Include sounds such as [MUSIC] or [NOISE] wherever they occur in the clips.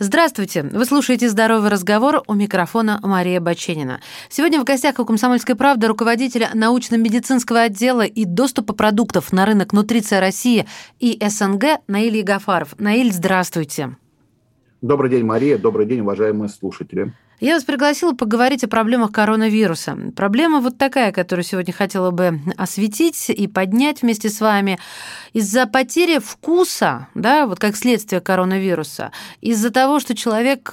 Здравствуйте! Вы слушаете «Здоровый разговор» у микрофона Мария Баченина. Сегодня в гостях у «Комсомольской правды» руководителя научно-медицинского отдела и доступа продуктов на рынок «Нутриция России» и СНГ Наиль Ягафаров. Наиль, здравствуйте! Добрый день, Мария. Добрый день, уважаемые слушатели. Я вас пригласила поговорить о проблемах коронавируса. Проблема вот такая, которую сегодня хотела бы осветить и поднять вместе с вами. Из-за потери вкуса, да, вот как следствие коронавируса, из-за того, что человек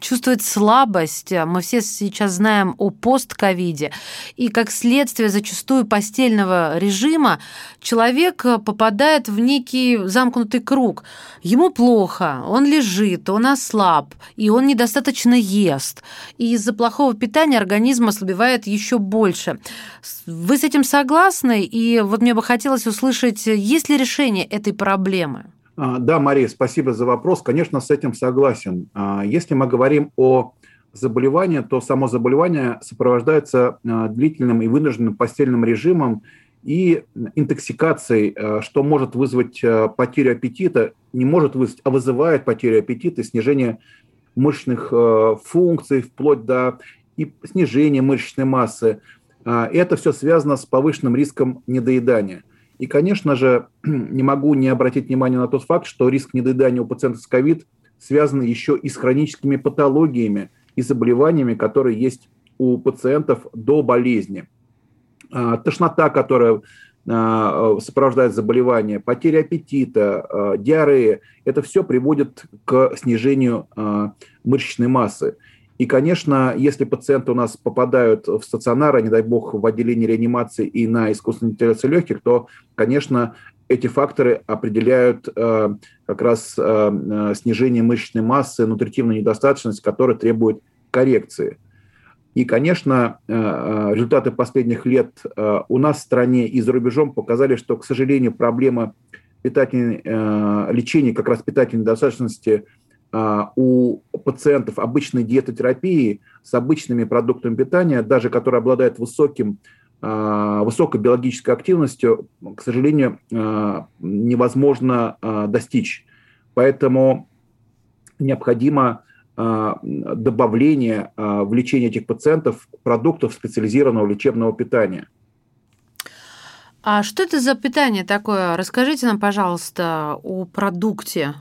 чувствует слабость, а мы все сейчас знаем о постковиде, и как следствие зачастую постельного режима, человек попадает в некий замкнутый круг. Ему плохо, он лежит, он ослаб, и он недостаточно ест и из-за плохого питания организм ослабевает еще больше. Вы с этим согласны? И вот мне бы хотелось услышать, есть ли решение этой проблемы? А, да, Мария, спасибо за вопрос. Конечно, с этим согласен. А, если мы говорим о заболевании, то само заболевание сопровождается а, длительным и вынужденным постельным режимом и интоксикацией, что может вызвать потерю аппетита, не может вызвать, а вызывает потерю аппетита и снижение мышечных э, функций, вплоть до и снижения мышечной массы. А, это все связано с повышенным риском недоедания. И, конечно же, [CLEARS THROAT] не могу не обратить внимание на тот факт, что риск недоедания у пациентов с ковид связан еще и с хроническими патологиями и заболеваниями, которые есть у пациентов до болезни. А, тошнота, которая сопровождает заболевание, потеря аппетита, а, диарея, это все приводит к снижению а, мышечной массы. И, конечно, если пациенты у нас попадают в стационар, а не дай бог в отделение реанимации и на искусственную вентиляцию легких, то, конечно, эти факторы определяют как раз снижение мышечной массы, нутритивную недостаточность, которая требует коррекции. И, конечно, э, э, результаты последних лет э, у нас в стране и за рубежом показали, что, к сожалению, проблема питательной, лечения как раз питательной недостаточности у пациентов обычной диетотерапии с обычными продуктами питания, даже которые обладают высоким, высокой биологической активностью, к сожалению, невозможно достичь. Поэтому необходимо добавление а, в лечение этих пациентов продуктов специализированного лечебного питания. А что это за питание такое? Расскажите нам, пожалуйста, о продукте.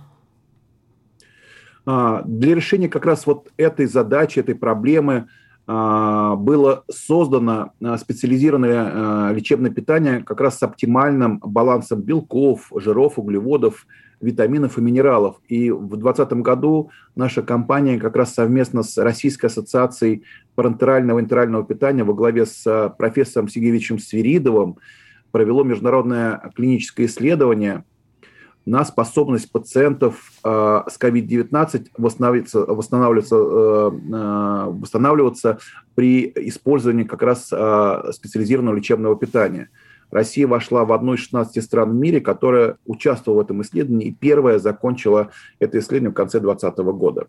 А, для решения как раз вот этой задачи, этой проблемы было создано специализированное лечебное питание как раз с оптимальным балансом белков, жиров, углеводов, витаминов и минералов. И в 2020 году наша компания как раз совместно с Российской ассоциацией парентерального и энтерального питания во главе с э, профессором Сергеевичем Свиридовым провело международное клиническое исследование на способность пациентов э, с COVID-19 восстанавливаться, восстанавливаться, э, э, восстанавливаться при использовании как раз э, специализированного лечебного питания – Россия вошла в одну из 16 стран в мире, которая участвовала в этом исследовании и первая закончила это исследование в конце 2020 года.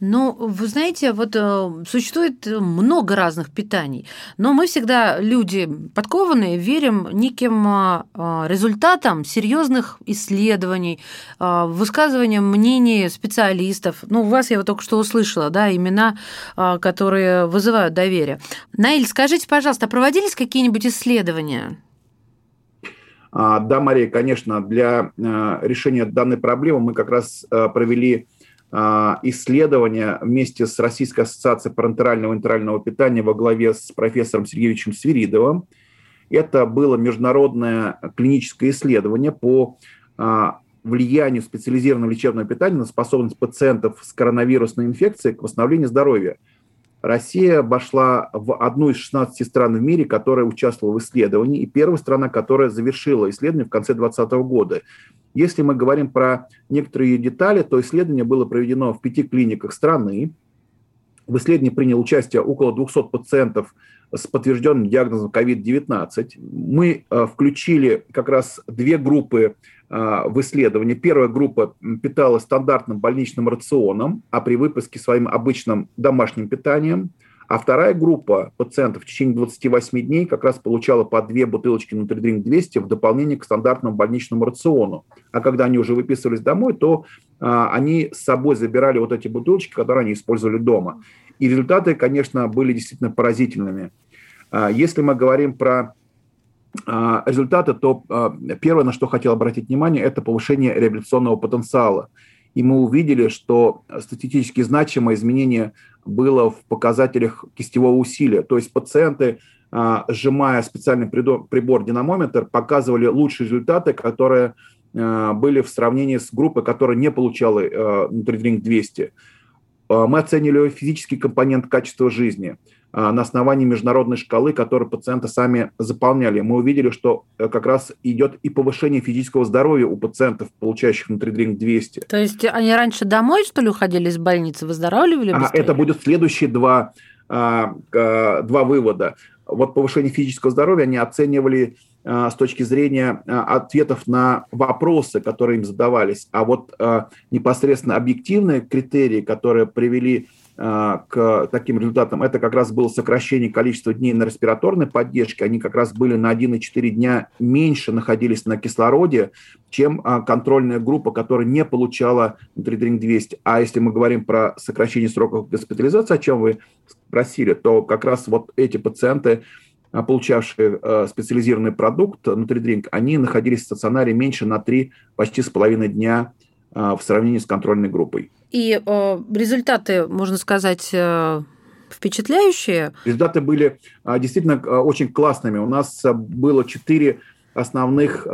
Ну, вы знаете, вот э, существует много разных питаний, но мы всегда люди подкованные, верим неким э, результатам серьезных исследований, э, высказываниям мнений специалистов. Ну, у вас я вот только что услышала, да, имена, которые вызывают доверие. Наиль, скажите, пожалуйста, проводились какие-нибудь исследования? А, да, Мария, конечно, для решения данной проблемы мы как раз провели а, исследования вместе с Российской ассоциацией парентерального и интерального питания во главе с профессором Сергеевичем Свиридовым. Это было международное клиническое исследование по а, влиянию специализированного лечебного питания на способность пациентов с коронавирусной инфекцией к восстановлению здоровья. Россия обошла в одну из 16 стран в мире, которая участвовала в исследовании, и первая страна, которая завершила исследование в конце 2020 года. Если мы говорим про некоторые детали, то исследование было проведено в пяти клиниках страны. В исследовании приняло участие около 200 пациентов с подтвержденным диагнозом COVID-19. Мы э, включили как раз две группы э, в исследовании. Первая группа питалась стандартным больничным рационом, а при выпуске своим обычным домашним питанием – а вторая группа пациентов в течение 28 дней как раз получала по две бутылочки Нутридринк 200 в дополнение к стандартному больничному рациону. А когда они уже выписывались домой, то они с собой забирали вот эти бутылочки, которые они использовали дома. И результаты, конечно, были действительно поразительными. Если мы говорим про результаты, то первое, на что хотел обратить внимание, это повышение реабилитационного потенциала. И мы увидели, что статистически значимое изменение было в показателях кистевого усилия. То есть пациенты а, сжимая специальный прибор динамометр, показывали лучшие результаты, которые а, были в сравнении с группой, которая не получала Nutridraink 200. Мы оценили физический компонент качества жизни а, на основании международной шкалы, которую пациенты сами заполняли. Мы увидели, что э, как раз идет и повышение физического здоровья у пациентов, получающих Nutridraink 200. То есть они раньше домой, что ли, уходили из больницы, выздоравливали быстрее? Это будет следующие два, два вывода вот повышение физического здоровья они оценивали э, с точки зрения э, ответов на вопросы, которые им задавались. А вот э, непосредственно объективные критерии, которые привели Э, к таким результатам, это как раз было сокращение количества дней на респираторной поддержке. Они как раз были на 1,4 дня меньше находились на кислороде, чем э, контрольная группа, которая не получала Нутридринг 200. А если мы говорим про сокращение сроков госпитализации, о чем вы спросили, то как раз вот эти пациенты, э, получавшие специализированный продукт Нутридринг, они находились в стационаре меньше на 3, почти с половиной дня в сравнении с контрольной группой. И э, результаты, можно сказать, э, впечатляющие. Результаты были э, действительно э, очень классными. У нас э, было четыре основных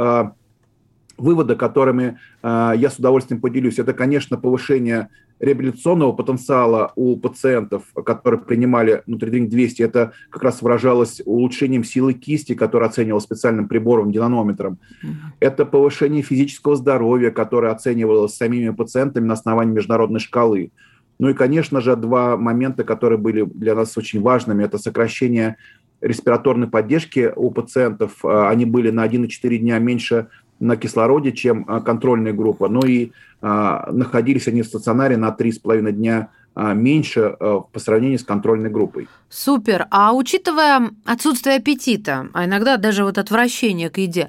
э, вывода, которыми э, я с удовольствием поделюсь. Это, конечно, повышение реабилитационного потенциала у пациентов, которые принимали Нутридинг 200, это как раз выражалось улучшением силы кисти, которое оценивалось специальным прибором, динамометром. Mm-hmm. Это повышение физического здоровья, которое оценивалось самими пациентами на основании международной шкалы. Ну и, конечно же, два момента, которые были для нас очень важными, это сокращение респираторной поддержки у пациентов. Они были на 1,4 дня меньше на кислороде, чем а, контрольная группа. Ну и а, находились они в стационаре на 3,5 дня а, меньше по сравнению с контрольной группой. Супер. А учитывая отсутствие аппетита, а иногда даже вот отвращение к еде,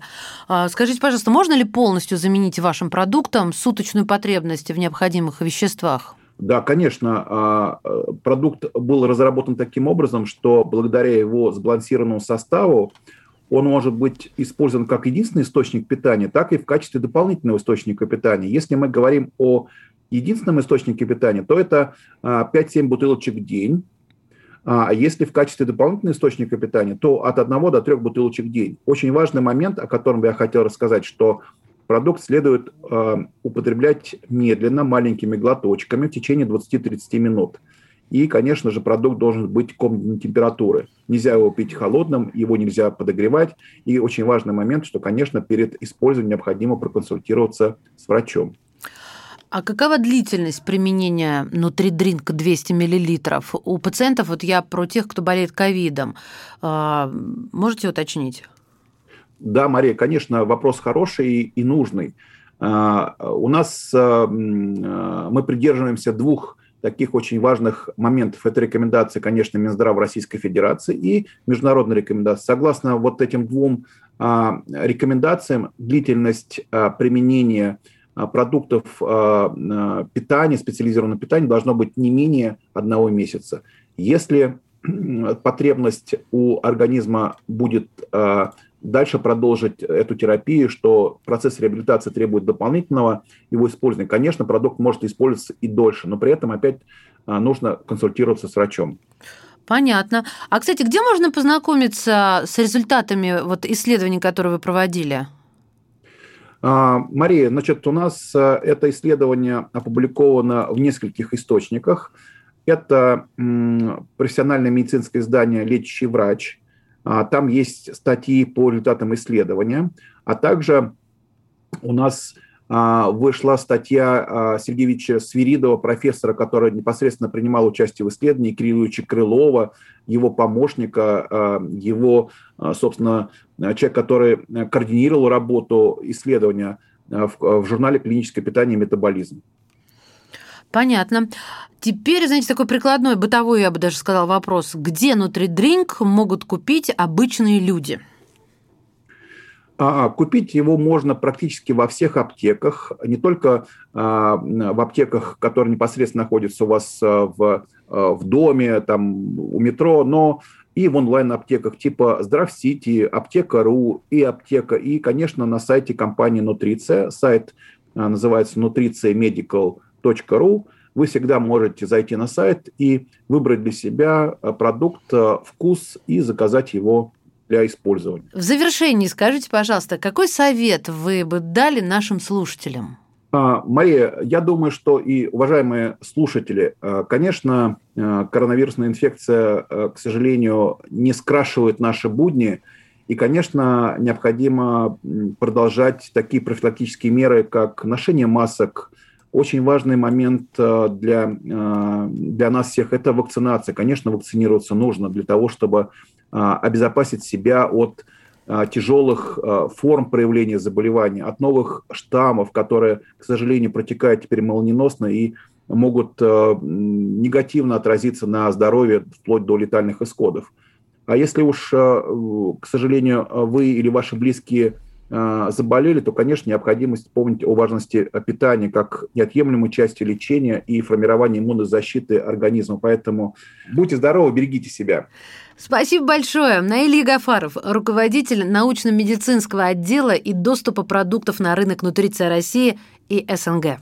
скажите, пожалуйста, можно ли полностью заменить вашим продуктом суточную потребность в необходимых веществах? Да, конечно, продукт был разработан таким образом, что благодаря его сбалансированному составу он может быть использован как единственный источник питания, так и в качестве дополнительного источника питания. Если мы говорим о единственном источнике питания, то это 5-7 а, бутылочек в день. А если в качестве дополнительного источника питания, то от 1 до 3 бутылочек в день. Очень важный момент, о котором я хотел рассказать, что продукт следует э, употреблять медленно, маленькими глоточками в течение 20-30 минут. И, конечно же, продукт должен быть комнатной температуры. Нельзя его пить холодным, его нельзя подогревать. И очень важный момент, что, конечно, перед использованием необходимо проконсультироваться с врачом. А какова длительность применения Нутридринк 200 мл? У пациентов, вот я про тех, кто болеет ковидом, а, можете уточнить? Да, Мария, конечно, вопрос хороший и нужный. А, у нас а, мы придерживаемся двух таких очень важных моментов. Это рекомендации, конечно, Минздрава Российской Федерации и международные рекомендации. Согласно вот этим двум а, рекомендациям, длительность а, применения а, продуктов питания, специализированного питания должно быть не менее одного месяца. Если потребность у организма будет дальше продолжить эту терапию, что процесс реабилитации требует дополнительного его использования. Конечно, продукт может использоваться и дольше, но при этом опять а, нужно консультироваться с врачом. Понятно. А, кстати, где можно познакомиться с результатами вот исследований, которые вы проводили? А, Мария, значит, у нас а, это исследование опубликовано в нескольких источниках. Это профессиональное медицинское издание «Лечащий врач», там есть статьи по результатам исследования, а также у нас а, вышла статья а, Сергеевича Свиридова, профессора, который непосредственно принимал участие в исследовании, Кирилловича Крылова, его помощника, его, собственно, человек, который координировал работу исследования в журнале «Клиническое питание и метаболизм». Понятно. Теперь, знаете, такой прикладной, бытовой, я бы даже сказал, вопрос. Где Нутридринк могут купить обычные люди? А, купить его можно практически во всех аптеках, не только а, в аптеках, которые непосредственно находятся у вас а, в, в доме, там, у метро, но и в онлайн-аптеках типа Здравсити, Аптека.ру и Аптека, и, конечно, на сайте компании Нутриция. Сайт называется nutriciamedical.ru. Вы всегда можете зайти на сайт и выбрать для себя продукт, вкус и заказать его для использования. В завершении скажите, пожалуйста, какой совет вы бы дали нашим слушателям? А, Мария, я думаю, что и уважаемые слушатели, а, конечно, коронавирусная инфекция, к сожалению, не скрашивает наши будни, и, конечно, необходимо продолжать такие профилактические меры, как ношение масок. Очень важный момент для, для нас всех – это вакцинация. Конечно, вакцинироваться нужно для того, чтобы а, обезопасить себя от тяжелых форм проявления заболевания, от новых штаммов, которые, к сожалению, протекают теперь молниеносно и могут негативно отразиться на здоровье вплоть до летальных исходов. А если уж, к сожалению, вы или ваши близкие заболели, то, конечно, необходимость помнить о важности питания как неотъемлемой части лечения и формирования иммунной защиты организма. Поэтому будьте здоровы, берегите себя. Спасибо большое. Наиль Гафаров, руководитель научно-медицинского отдела и доступа продуктов на рынок Нутриция России и СНГ.